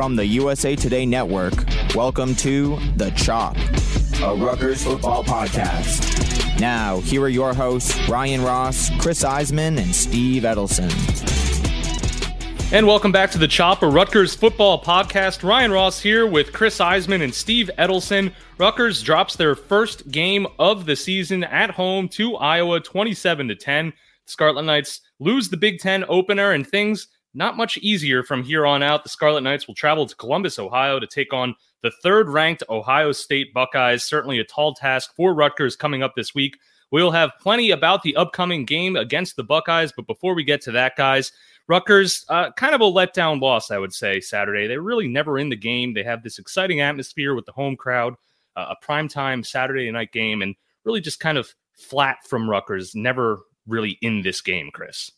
From the USA Today Network, welcome to The Chop, a Rutgers football podcast. Now, here are your hosts, Ryan Ross, Chris Iseman, and Steve Edelson. And welcome back to the Chop, a Rutgers football podcast. Ryan Ross here with Chris Iseman and Steve Edelson. Rutgers drops their first game of the season at home to Iowa, 27 to 10. Scarlet Knights lose the Big Ten opener, and things not much easier from here on out. The Scarlet Knights will travel to Columbus, Ohio to take on the third ranked Ohio State Buckeyes. Certainly a tall task for Rutgers coming up this week. We'll have plenty about the upcoming game against the Buckeyes. But before we get to that, guys, Rutgers, uh, kind of a letdown loss, I would say, Saturday. They're really never in the game. They have this exciting atmosphere with the home crowd, uh, a primetime Saturday night game, and really just kind of flat from Rutgers, never really in this game, Chris.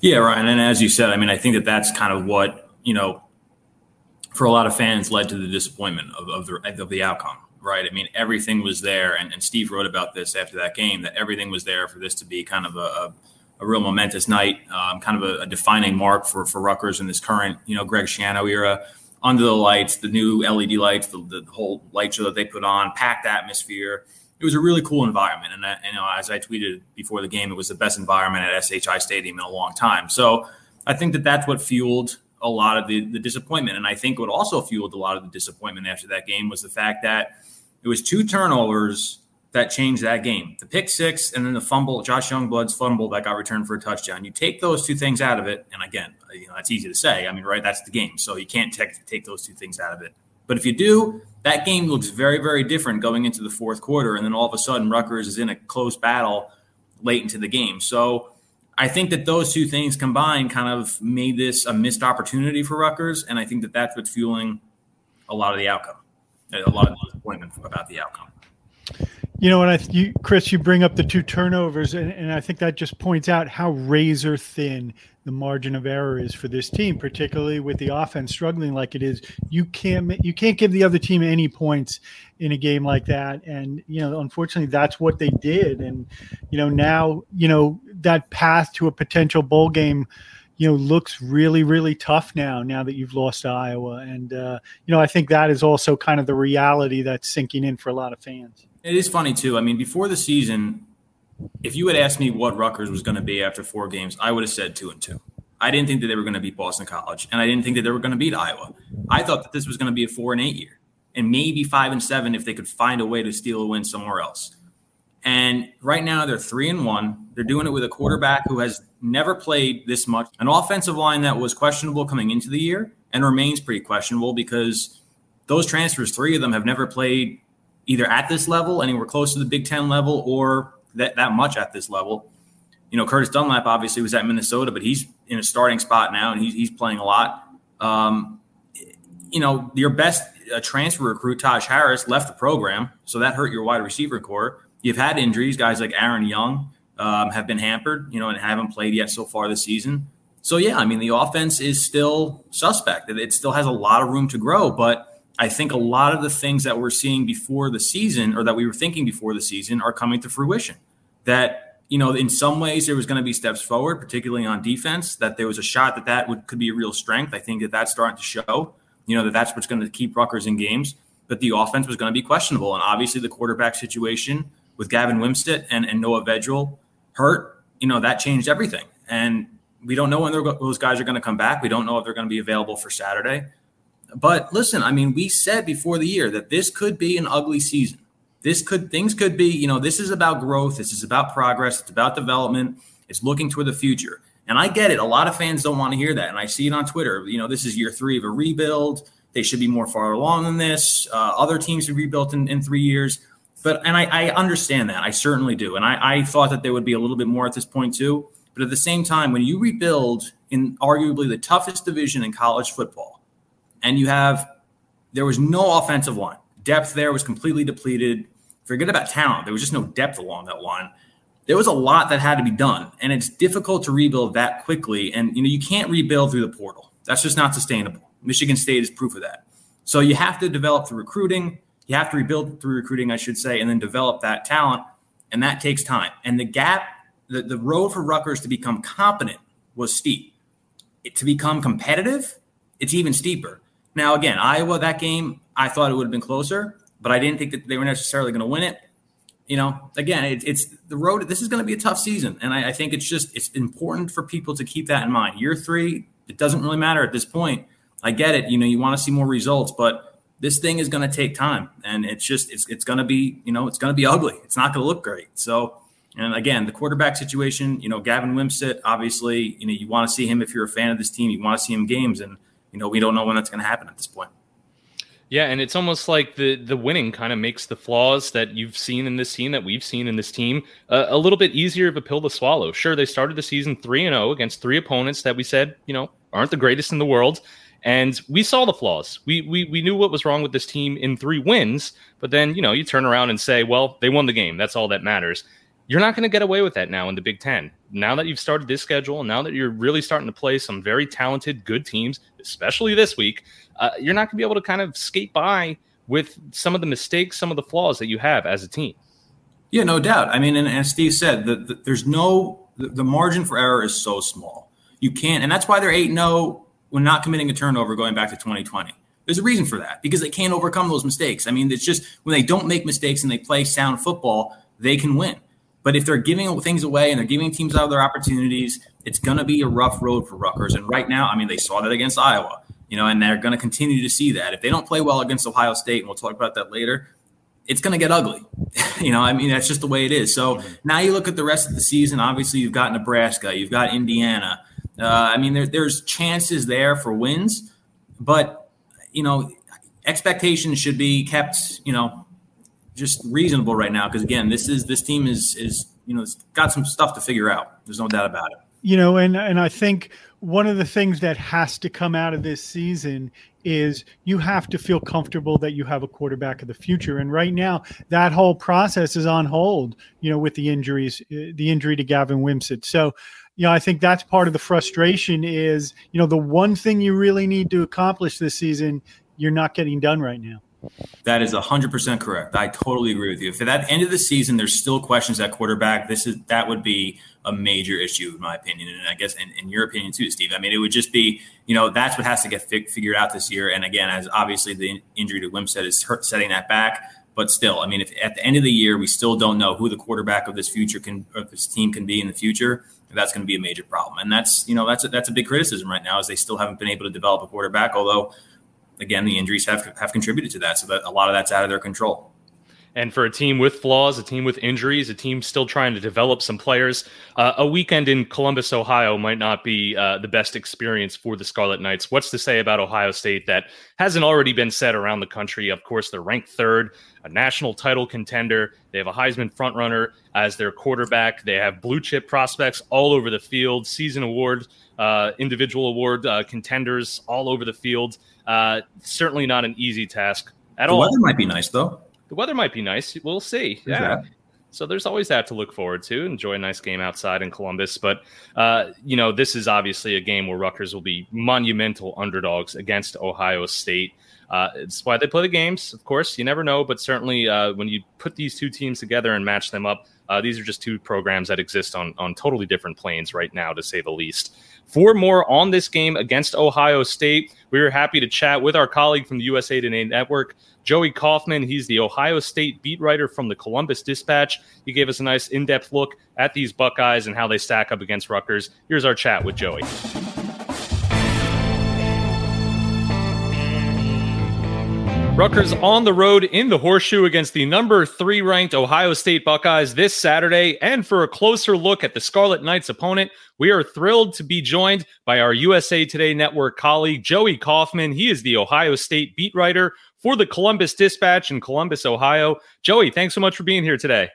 Yeah, Ryan. And as you said, I mean, I think that that's kind of what, you know, for a lot of fans led to the disappointment of, of, the, of the outcome, right? I mean, everything was there. And, and, Steve wrote about this after that game that everything was there for this to be kind of a, a, a real momentous night, um, kind of a, a, defining mark for, for Rutgers in this current, you know, Greg Schiano era. Under the lights, the new LED lights, the, the whole light show that they put on, packed atmosphere it was a really cool environment. And, you know, as I tweeted before the game, it was the best environment at SHI Stadium in a long time. So I think that that's what fueled a lot of the, the disappointment. And I think what also fueled a lot of the disappointment after that game was the fact that it was two turnovers that changed that game. The pick six and then the fumble, Josh Youngblood's fumble that got returned for a touchdown. You take those two things out of it, and again, you know, that's easy to say. I mean, right, that's the game. So you can't take, take those two things out of it. But if you do, that game looks very, very different going into the fourth quarter. And then all of a sudden, Rutgers is in a close battle late into the game. So I think that those two things combined kind of made this a missed opportunity for Rutgers. And I think that that's what's fueling a lot of the outcome, a lot of disappointment about the outcome. You know, and I, you, Chris, you bring up the two turnovers, and, and I think that just points out how razor thin the margin of error is for this team, particularly with the offense struggling like it is. You can't you can't give the other team any points in a game like that, and you know, unfortunately, that's what they did. And you know, now you know that path to a potential bowl game you know looks really really tough now now that you've lost Iowa and uh, you know I think that is also kind of the reality that's sinking in for a lot of fans. It is funny too. I mean, before the season, if you had asked me what Rutgers was going to be after four games, I would have said two and two. I didn't think that they were going to beat Boston College, and I didn't think that they were going to beat Iowa. I thought that this was going to be a four and eight year, and maybe five and seven if they could find a way to steal a win somewhere else. And right now they're three and one. They're doing it with a quarterback who has never played this much, an offensive line that was questionable coming into the year and remains pretty questionable because those transfers, three of them have never played either at this level, anywhere close to the Big Ten level, or that, that much at this level. You know, Curtis Dunlap obviously was at Minnesota, but he's in a starting spot now and he's, he's playing a lot. Um, you know, your best uh, transfer recruit, Taj Harris, left the program, so that hurt your wide receiver corps. You've had injuries, guys like Aaron Young um, have been hampered, you know, and haven't played yet so far this season. So yeah, I mean, the offense is still suspect. It still has a lot of room to grow, but I think a lot of the things that we're seeing before the season or that we were thinking before the season are coming to fruition. That, you know, in some ways there was going to be steps forward, particularly on defense, that there was a shot that that would, could be a real strength. I think that that's starting to show, you know, that that's what's going to keep Rutgers in games. But the offense was going to be questionable. And obviously the quarterback situation with Gavin Wimsatt and, and Noah Vedral hurt, you know, that changed everything. And we don't know when those guys are going to come back. We don't know if they're going to be available for Saturday. But listen, I mean, we said before the year that this could be an ugly season. This could things could be, you know, this is about growth, this is about progress, it's about development, it's looking toward the future. And I get it. A lot of fans don't want to hear that. And I see it on Twitter. You know, this is year three of a rebuild. They should be more far along than this. Uh, other teams have rebuilt in, in three years. But and I, I understand that. I certainly do. And I, I thought that there would be a little bit more at this point too. But at the same time, when you rebuild in arguably the toughest division in college football, and you have there was no offensive line. Depth there was completely depleted. Forget about talent. There was just no depth along that line. There was a lot that had to be done, and it's difficult to rebuild that quickly. And you know, you can't rebuild through the portal. That's just not sustainable. Michigan State is proof of that. So you have to develop through recruiting. You have to rebuild through recruiting, I should say, and then develop that talent. And that takes time. And the gap, the, the road for Rutgers to become competent was steep. It, to become competitive, it's even steeper. Now, again, Iowa, that game, I thought it would have been closer, but I didn't think that they were necessarily going to win it. You know, again, it, it's the road. This is going to be a tough season, and I, I think it's just it's important for people to keep that in mind. Year three, it doesn't really matter at this point. I get it. You know, you want to see more results, but this thing is going to take time, and it's just it's it's going to be you know it's going to be ugly. It's not going to look great. So, and again, the quarterback situation. You know, Gavin Wimsatt. Obviously, you know you want to see him if you're a fan of this team. You want to see him games, and you know, we don't know when that's going to happen at this point. Yeah, and it's almost like the the winning kind of makes the flaws that you've seen in this team, that we've seen in this team, uh, a little bit easier of a pill to swallow. Sure, they started the season three and zero oh against three opponents that we said you know aren't the greatest in the world, and we saw the flaws. We we we knew what was wrong with this team in three wins, but then you know you turn around and say, well, they won the game. That's all that matters. You're not going to get away with that now in the Big Ten. Now that you've started this schedule, now that you're really starting to play some very talented, good teams, especially this week, uh, you're not going to be able to kind of skate by with some of the mistakes, some of the flaws that you have as a team. Yeah, no doubt. I mean, and as Steve said, the, the, there's no the, the, margin for error is so small. You can't, and that's why they're eight zero oh when not committing a turnover going back to 2020. There's a reason for that because they can't overcome those mistakes. I mean, it's just when they don't make mistakes and they play sound football, they can win. But if they're giving things away and they're giving teams out of their opportunities, it's going to be a rough road for Rutgers. And right now, I mean, they saw that against Iowa, you know, and they're going to continue to see that. If they don't play well against Ohio State, and we'll talk about that later, it's going to get ugly. you know, I mean, that's just the way it is. So now you look at the rest of the season. Obviously, you've got Nebraska, you've got Indiana. Uh, I mean, there, there's chances there for wins, but you know, expectations should be kept. You know, just reasonable right now because again, this is this team is is you know it's got some stuff to figure out. There's no doubt about it. You know, and and I think one of the things that has to come out of this season is you have to feel comfortable that you have a quarterback of the future. And right now, that whole process is on hold. You know, with the injuries, uh, the injury to Gavin Wimsatt. So, you know, I think that's part of the frustration. Is you know the one thing you really need to accomplish this season, you're not getting done right now. That is 100% correct. I totally agree with you. If at that end of the season there's still questions at quarterback, this is that would be a major issue in my opinion, and I guess in, in your opinion too, Steve. I mean, it would just be you know that's what has to get fig- figured out this year. And again, as obviously the injury to Wimsatt is hurt, setting that back, but still, I mean, if at the end of the year we still don't know who the quarterback of this future can of this team can be in the future, that's going to be a major problem. And that's you know that's a, that's a big criticism right now, is they still haven't been able to develop a quarterback, although again, the injuries have have contributed to that. So that a lot of that's out of their control. And for a team with flaws, a team with injuries, a team still trying to develop some players, uh, a weekend in Columbus, Ohio might not be uh, the best experience for the Scarlet Knights. What's to say about Ohio State that hasn't already been said around the country? Of course, they're ranked third, a national title contender. They have a Heisman frontrunner as their quarterback. They have blue chip prospects all over the field, season award, uh, individual award uh, contenders all over the field. Uh, certainly not an easy task at the all. The weather might be nice though. The weather might be nice. We'll see. There's yeah. That. So there's always that to look forward to. Enjoy a nice game outside in Columbus, but uh, you know this is obviously a game where Rutgers will be monumental underdogs against Ohio State. Uh, it's why they play the games. Of course, you never know, but certainly uh, when you put these two teams together and match them up, uh, these are just two programs that exist on on totally different planes right now, to say the least. For more on this game against Ohio State, we were happy to chat with our colleague from the USA Today Network, Joey Kaufman. He's the Ohio State beat writer from the Columbus Dispatch. He gave us a nice in depth look at these Buckeyes and how they stack up against Rutgers. Here's our chat with Joey. Rutgers on the road in the horseshoe against the number three ranked Ohio State Buckeyes this Saturday. And for a closer look at the Scarlet Knights opponent, we are thrilled to be joined by our USA Today Network colleague, Joey Kaufman. He is the Ohio State beat writer for the Columbus Dispatch in Columbus, Ohio. Joey, thanks so much for being here today.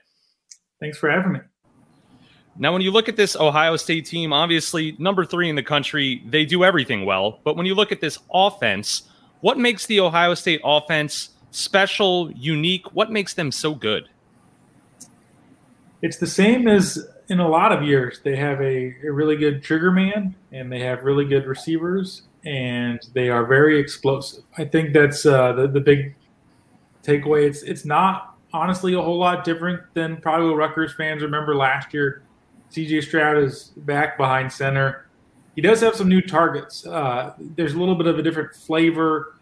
Thanks for having me. Now, when you look at this Ohio State team, obviously number three in the country, they do everything well. But when you look at this offense, what makes the Ohio State offense special, unique? What makes them so good? It's the same as in a lot of years. They have a, a really good trigger man and they have really good receivers and they are very explosive. I think that's uh, the, the big takeaway. It's, it's not honestly a whole lot different than probably what Rutgers fans remember last year CJ Stroud is back behind center. He does have some new targets. Uh, there's a little bit of a different flavor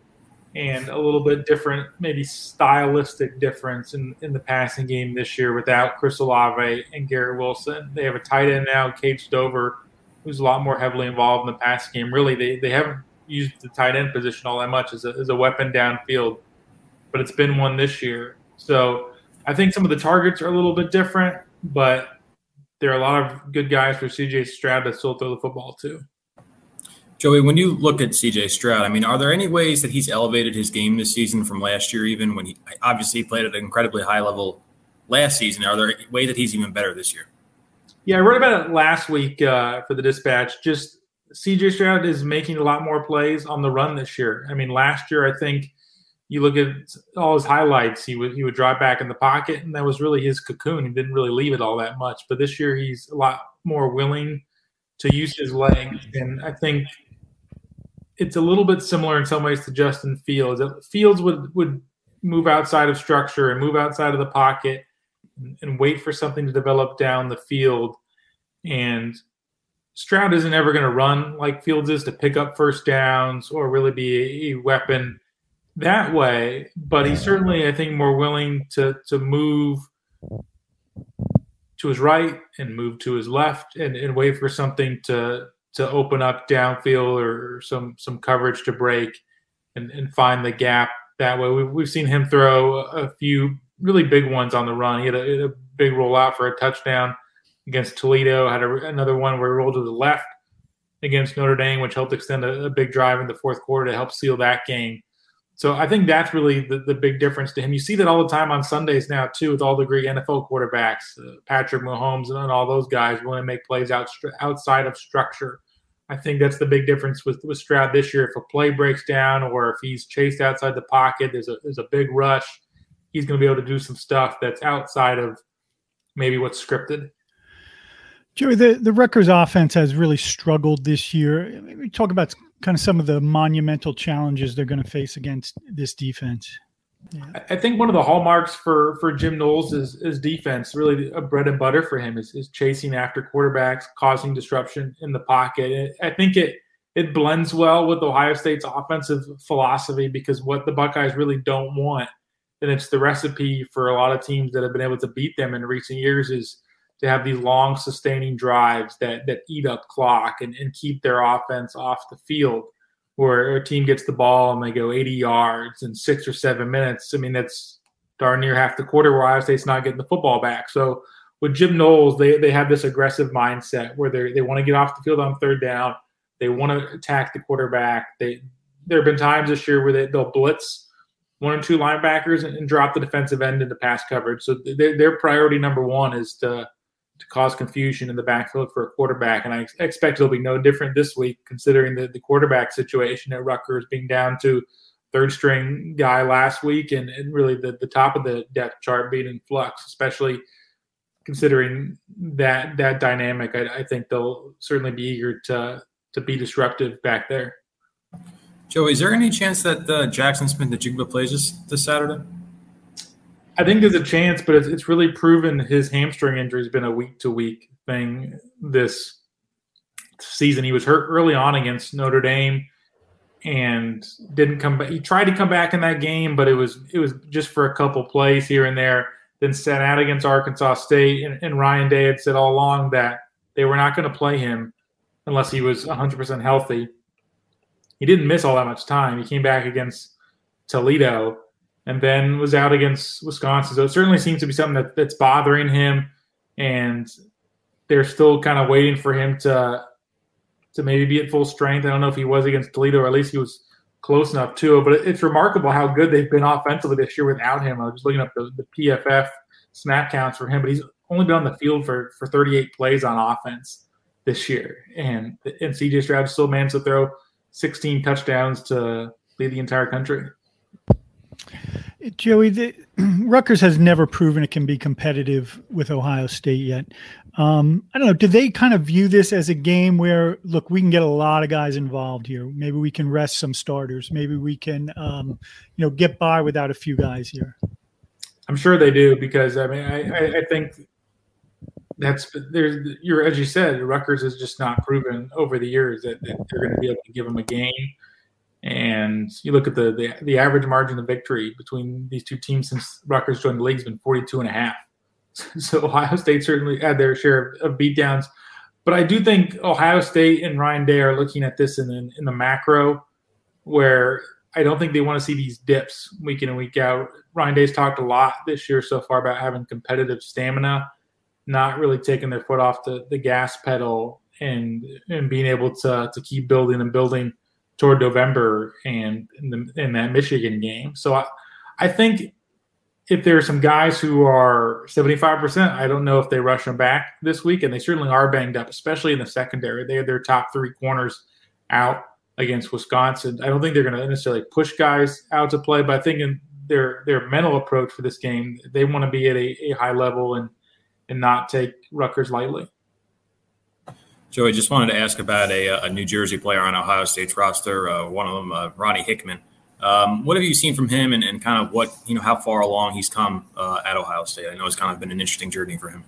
and a little bit different, maybe stylistic difference in, in the passing game this year without Chris Olave and Garrett Wilson. They have a tight end now, Cade Stover, who's a lot more heavily involved in the passing game. Really, they, they haven't used the tight end position all that much as a, as a weapon downfield, but it's been one this year. So I think some of the targets are a little bit different, but there are a lot of good guys for CJ Stroud to still throw the football to. Joey, when you look at CJ Stroud, I mean, are there any ways that he's elevated his game this season from last year, even when he obviously played at an incredibly high level last season? Are there ways that he's even better this year? Yeah, I wrote about it last week uh, for the dispatch. Just CJ Stroud is making a lot more plays on the run this year. I mean, last year, I think you look at all his highlights, he would he would drive back in the pocket, and that was really his cocoon. He didn't really leave it all that much. But this year, he's a lot more willing to use his legs, and I think it's a little bit similar in some ways to Justin Fields. Fields would would move outside of structure and move outside of the pocket and, and wait for something to develop down the field, and Stroud isn't ever going to run like Fields is to pick up first downs or really be a, a weapon that way, but he's certainly, I think, more willing to to move to his right and move to his left and, and wait for something to to open up downfield or some some coverage to break and, and find the gap that way. We've, we've seen him throw a few really big ones on the run. He had a, a big rollout for a touchdown against Toledo. Had a, another one where he rolled to the left against Notre Dame, which helped extend a, a big drive in the fourth quarter to help seal that game. So I think that's really the, the big difference to him. You see that all the time on Sundays now too, with all the great NFL quarterbacks, uh, Patrick Mahomes and all those guys willing to make plays out, outside of structure. I think that's the big difference with, with Stroud this year. If a play breaks down or if he's chased outside the pocket, there's a there's a big rush. He's going to be able to do some stuff that's outside of maybe what's scripted. Joey, the, the Rutgers offense has really struggled this year. We talk about kind of some of the monumental challenges they're going to face against this defense? Yeah. I think one of the hallmarks for for Jim Knowles is is defense. Really, a bread and butter for him is, is chasing after quarterbacks, causing disruption in the pocket. I think it it blends well with Ohio State's offensive philosophy because what the Buckeyes really don't want, and it's the recipe for a lot of teams that have been able to beat them in recent years, is to have these long sustaining drives that that eat up clock and, and keep their offense off the field where a team gets the ball and they go 80 yards in six or seven minutes. I mean, that's darn near half the quarter where Ohio State's not getting the football back. So with Jim Knowles, they, they have this aggressive mindset where they they want to get off the field on third down. They want to attack the quarterback. They there have been times this year where they, they'll blitz one or two linebackers and, and drop the defensive end into pass coverage. So their priority number one is to to cause confusion in the backfield for a quarterback. And I expect it'll be no different this week, considering the, the quarterback situation at Rutgers being down to third string guy last week and, and really the, the top of the depth chart being in flux, especially considering that that dynamic. I, I think they'll certainly be eager to to be disruptive back there. Joe, is there any chance that uh, Jaxon Smith-Njigba plays this, this Saturday? I think there's a chance, but it's, it's really proven his hamstring injury has been a week to week thing this season. He was hurt early on against Notre Dame and didn't come back. He tried to come back in that game, but it was it was just for a couple plays here and there. Then sat out against Arkansas State, and, and Ryan Day had said all along that they were not going to play him unless he was 100% healthy. He didn't miss all that much time. He came back against Toledo and then was out against Wisconsin. So it certainly seems to be something that, that's bothering him, and they're still kind of waiting for him to to maybe be at full strength. I don't know if he was against Toledo, or at least he was close enough to it. But it's remarkable how good they've been offensively this year without him. I was just looking up the, the PFF snap counts for him, but he's only been on the field for for 38 plays on offense this year, and and CJ Stroud still managed to throw 16 touchdowns to lead the entire country. Joey, the, Rutgers has never proven it can be competitive with Ohio State yet. Um, I don't know. Do they kind of view this as a game where, look, we can get a lot of guys involved here. Maybe we can rest some starters. Maybe we can, um, you know, get by without a few guys here. I'm sure they do because I mean, I, I think that's there's you're as you said, Rutgers has just not proven over the years that, that they're going to be able to give them a game and you look at the, the, the average margin of victory between these two teams since Rutgers joined the league has been 42 and a half. So Ohio State certainly had their share of, of beatdowns. But I do think Ohio State and Ryan Day are looking at this in, in, in the macro where I don't think they want to see these dips week in and week out. Ryan Day's talked a lot this year so far about having competitive stamina, not really taking their foot off the, the gas pedal and and being able to to keep building and building toward November and in, the, in that Michigan game. So I, I think if there are some guys who are 75%, I don't know if they rush them back this week, and they certainly are banged up, especially in the secondary. They had their top three corners out against Wisconsin. I don't think they're going to necessarily push guys out to play, but I think in their their mental approach for this game, they want to be at a, a high level and and not take Rutgers lightly. Joey, just wanted to ask about a, a New Jersey player on Ohio State's roster. Uh, one of them, uh, Ronnie Hickman. Um, what have you seen from him, and, and, kind of what you know, how far along he's come uh, at Ohio State? I know it's kind of been an interesting journey for him.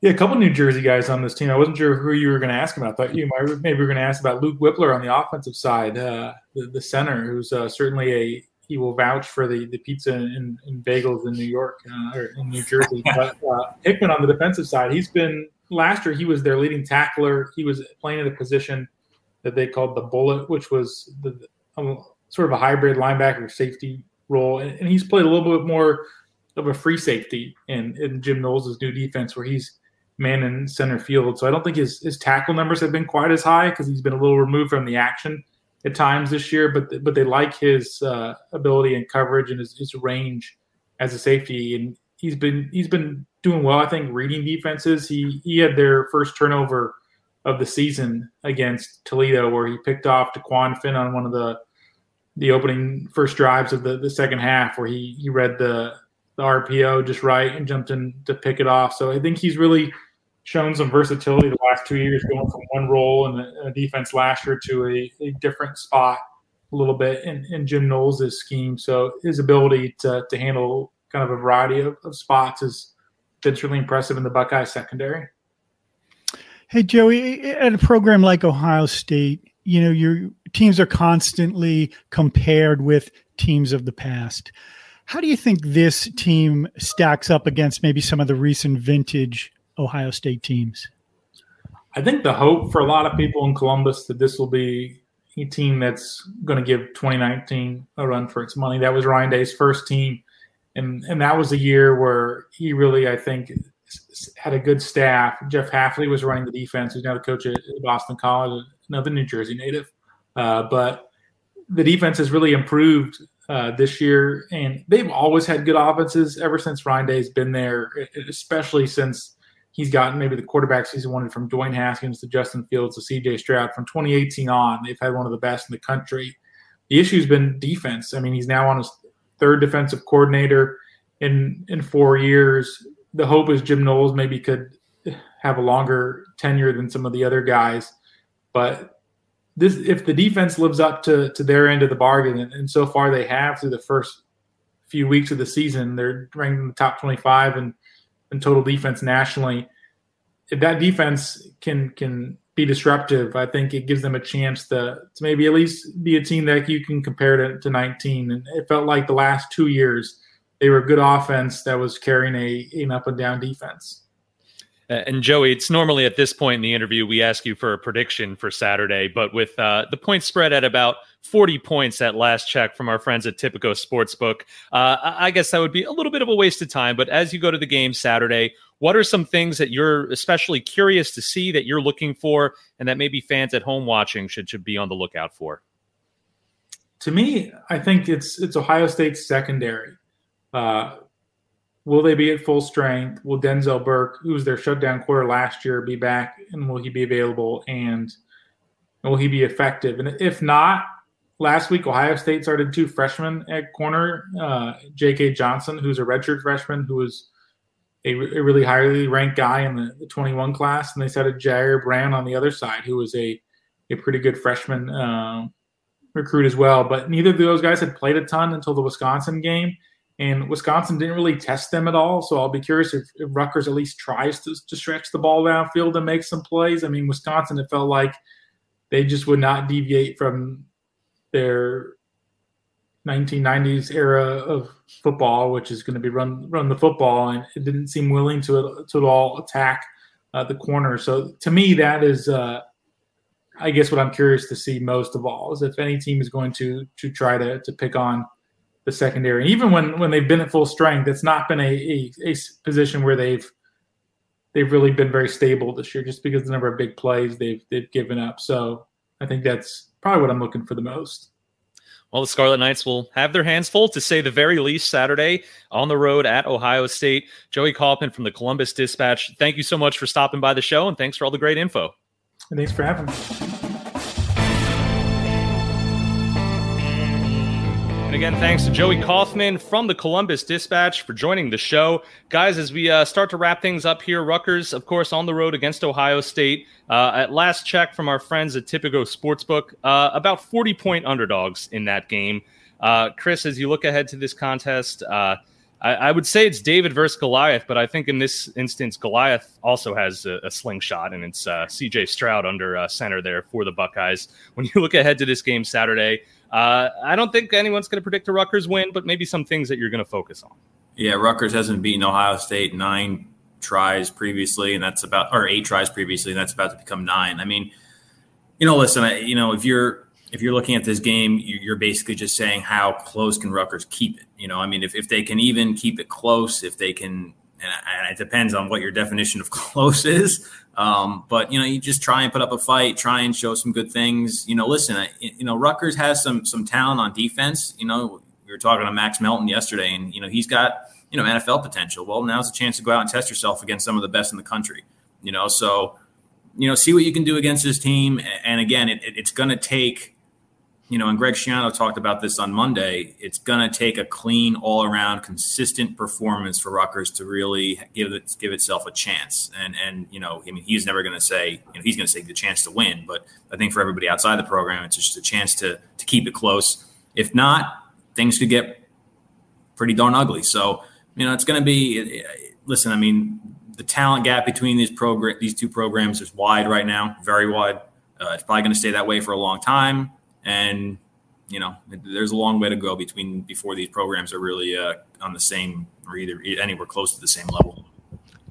Yeah, a couple New Jersey guys on this team. I wasn't sure who you were going to ask about. I thought you might maybe we were going to ask about Luke Wypler on the offensive side, uh, the, the, center, who's uh, certainly a he will vouch for the, the pizza and, and bagels in New York uh, or in New Jersey. but Hickman on the defensive side, he's been last year he was their leading tackler. He was playing in a position that they called the bullet, which was the um, sort of a hybrid linebacker safety role, and, and, he's played a little bit more of a free safety in, in Jim Knowles' new defense, where he's man in center field. So I don't think his his tackle numbers have been quite as high because he's been a little removed from the action at times this year. But but they like his uh, ability and coverage and his, his range as a safety, and he's been he's been doing well. I think reading defenses. He he had their first turnover of the season against Toledo, where he picked off Dequan Finn on one of the the opening first drives of the, the second half, where he he read the the RPO just right and jumped in to pick it off. So I think he's really shown some versatility the last two years, going from one role in a defense last year to a, a different spot a little bit in, in Jim Knowles' scheme. So his ability to, to handle kind of a variety of, of spots is that's really impressive in the Buckeye secondary. Hey Joey, at a program like Ohio State, you know your teams are constantly compared with teams of the past. How do you think this team stacks up against maybe some of the recent vintage Ohio State teams? I think the hope for a lot of people in Columbus that this will be a team that's going to give 2019 a run for its money. That was Ryan Day's first team and and that was a year where he really, I think, had a good staff. Jeff Hafley was running the defense. He's now the coach at Boston College, another New Jersey native. Uh, but the defense has really improved uh, this year, and they've always had good offenses ever since Ryan Day's been there, especially since he's gotten maybe the quarterbacks he's wanted from Dwayne Haskins to Justin Fields to C.J. Stroud. From 2018 on, they've had one of the best in the country. The issue's been defense. I mean, he's now on his third defensive coordinator in in four years. The hope is Jim Knowles maybe could have a longer tenure than some of the other guys, but this if the defense lives up to to their end of the bargain, and, so far they have through the first few weeks of the season, they're ranked in the top 25 and in total defense nationally. If that defense can can be disruptive, I think it gives them a chance to, to maybe at least be a team that you can compare to, to 19. And it felt like the last two years they were a good offense that was carrying a an up and down defense. And Joey, it's normally at this point in the interview we ask you for a prediction for Saturday, but with uh, the point spread at about 40 points at last check from our friends at Tipico Sportsbook, uh, I guess that would be a little bit of a waste of time. But as you go to the game Saturday, what are some things that you're especially curious to see that you're looking for, and that maybe fans at home watching should should be on the lookout for? to me, I think it's it's Ohio State's secondary. Uh, will they be at full strength? Will Denzel Burke, who was their shutdown quarter last year, be back, and will he be available? And will he be effective? And if not, last week Ohio State started two freshmen at corner. Uh, J.K. Johnson, who's a redshirt freshman, who was a, a really highly ranked guy in the, the, 21 class, and they started Jyaire Brown on the other side, who was a a pretty good freshman uh, recruit as well. But neither of those guys had played a ton until the Wisconsin game, and Wisconsin didn't really test them at all. So I'll be curious if, if Rutgers at least tries to, to stretch the ball downfield and make some plays. I mean, Wisconsin, it felt like they just would not deviate from their 1990s era of football, which is going to be run run the football, and it didn't seem willing to to at all attack uh, the corner. So to me, that is, uh, I guess, what I'm curious to see most of all is if any team is going to to try to to pick on the secondary. Even when when they've been at full strength, it's not been a, a, a position where they've they've really been very stable this year, just because the number of big plays they've they've given up. So I think that's probably what I'm looking for the most. Well, the Scarlet Knights will have their hands full to say the very least Saturday on the road at Ohio State. Joey Kaufman from the Columbus Dispatch, thank you so much for stopping by the show and thanks for all the great info. Thanks for having me. Again, thanks to Joey Kaufman from the Columbus Dispatch for joining the show. Guys, as we uh, start to wrap things up here, Rutgers, of course, on the road against Ohio State. Uh, at last check from our friends at Tipico Sportsbook, uh, about 40 point underdogs in that game. Uh, Chris, as you look ahead to this contest, uh, I, I, would say it's David versus Goliath, but I think in this instance, Goliath also has a, a slingshot, and it's uh, CJ Stroud under center there for the Buckeyes. When you look ahead to this game Saturday, uh, I don't think anyone's going to predict a Rutgers win, but maybe some things that you're going to focus on. Yeah, Rutgers hasn't beaten Ohio State nine tries previously, and that's about or eight tries previously, and that's about to become nine. I mean, you know, listen, I, you know, if you're if you're looking at this game, you're basically just saying how close can Rutgers keep it. You know, I mean, if if they can even keep it close, if they can, and it depends on what your definition of close is. Um, but you know, you just try and put up a fight, try and show some good things. You know, listen, you know, Rutgers has some some talent on defense. You know, we were talking to Max Melton yesterday, and you know, he's got you know NFL potential. Well, now's a chance to go out and test yourself against some of the best in the country. You know, so you know, see what you can do against this team. And again, it, it, it's going to take you know, and Greg Schiano talked about this on Monday. It's going to take a clean, all-around, consistent performance for Rutgers to really give it give itself a chance. And and you know, I mean, he's never going to say you know he's going to say the chance to win, but I think for everybody outside the program, it's just a chance to to keep it close. If not, things could get pretty darn ugly. So you know, it's going to be. Listen, I mean, the talent gap between these program these two programs is wide right now, very wide. Uh, it's probably going to stay that way for a long time and you know there's a long way to go between before these programs are really uh, on the same or either anywhere close to the same level.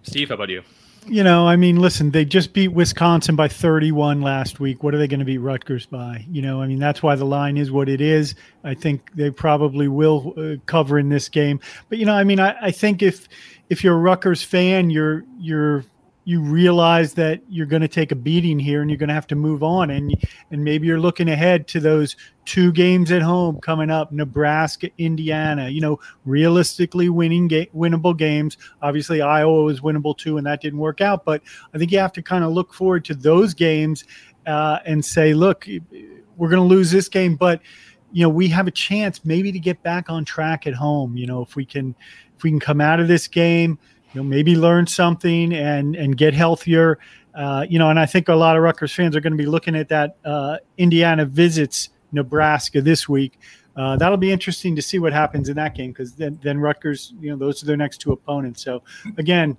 Steve, how about you? You know, I mean, listen, they just beat Wisconsin by 31 last week. What are they going to beat Rutgers by? You know, I mean, that's why the line is what it is. I think they probably will uh, cover in this game. But you know, I mean, I, I think if if you're a Rutgers fan, you're you're you realize that you're going to take a beating here and you're going to have to move on. And and maybe you're looking ahead to those two games at home coming up Nebraska Indiana you know realistically winning ga- winnable games. Obviously Iowa was winnable too and that didn't work out. But I think you have to kind of look forward to those games uh, and say look we're going to lose this game but you know we have a chance maybe to get back on track at home you know if we can if we can come out of this game you know maybe learn something and and get healthier. Uh, you know, and I think a lot of Rutgers fans are going to be looking at that uh, Indiana visits Nebraska this week. Uh, that'll be interesting to see what happens in that game because then, then Rutgers, you know, those are their next two opponents. So again,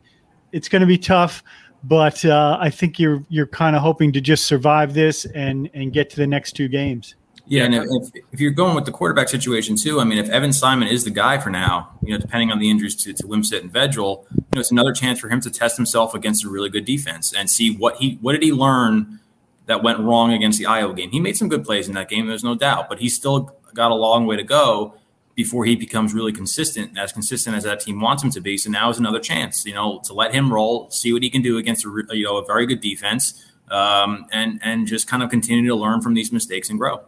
it's going to be tough, but uh, I think you're you're kind of hoping to just survive this and and get to the next two games. Yeah, and if, if, you're going with the quarterback situation too, I mean, if Evan Simon is the guy for now, you know, depending on the injuries to, to Wimsatt and Vedral, you know, it's another chance for him to test himself against a really good defense and see what he what did he learn that went wrong against the Iowa game. He made some good plays in that game, there's no doubt, but he's still got a long way to go before he becomes really consistent, as consistent as that team wants him to be. So now is another chance, you know, to let him roll, see what he can do against a you know a very good defense, um, and and just kind of continue to learn from these mistakes and grow.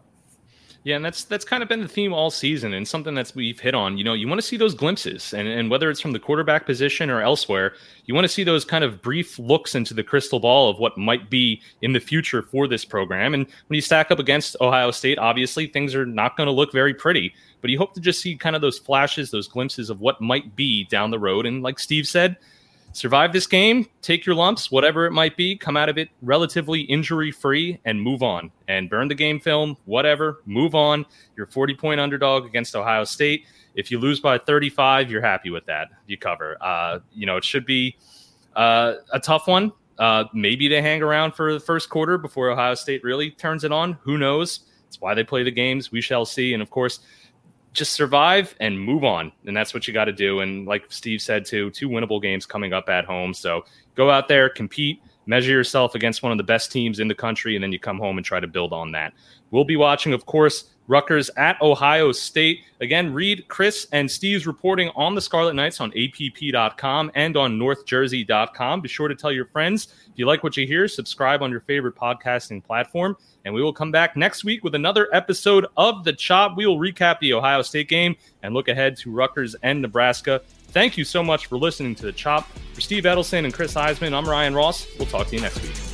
Yeah, and that's that's kind of been the theme all season, and something that's we've hit on. You know, you want to see those glimpses, and and whether it's from the quarterback position or elsewhere, you want to see those kind of brief looks into the crystal ball of what might be in the future for this program. And when you stack up against Ohio State, obviously things are not going to look very pretty, but you hope to just see kind of those flashes, those glimpses of what might be down the road. And like Steve said, survive this game, take your lumps, whatever it might be, come out of it relatively injury free and move on and burn the game film, whatever, move on. You're 40 point underdog against Ohio State. If you lose by 35, you're happy with that. You cover. Uh, you know, it should be uh, a tough one. Uh, maybe they hang around for the first quarter before Ohio State really turns it on. Who knows? It's why they play the games. We shall see. And of course, just survive and move on. And that's what you got to do. And like Steve said, too, two winnable games coming up at home. So go out there, compete, measure yourself against one of the best teams in the country, and then you come home and try to build on that. We'll be watching, of course, Rutgers at Ohio State. Again, read Chris and Steve's reporting on the Scarlet Knights on app.com and on northjersey.com. Be sure to tell your friends. If you like what you hear, subscribe on your favorite podcasting platform. And we will come back next week with another episode of The Chop. We will recap the Ohio State game and look ahead to Rutgers and Nebraska. Thank you so much for listening to The Chop. For Steve Edelson and Chris Iseman, I'm Ryan Ross. We'll talk to you next week.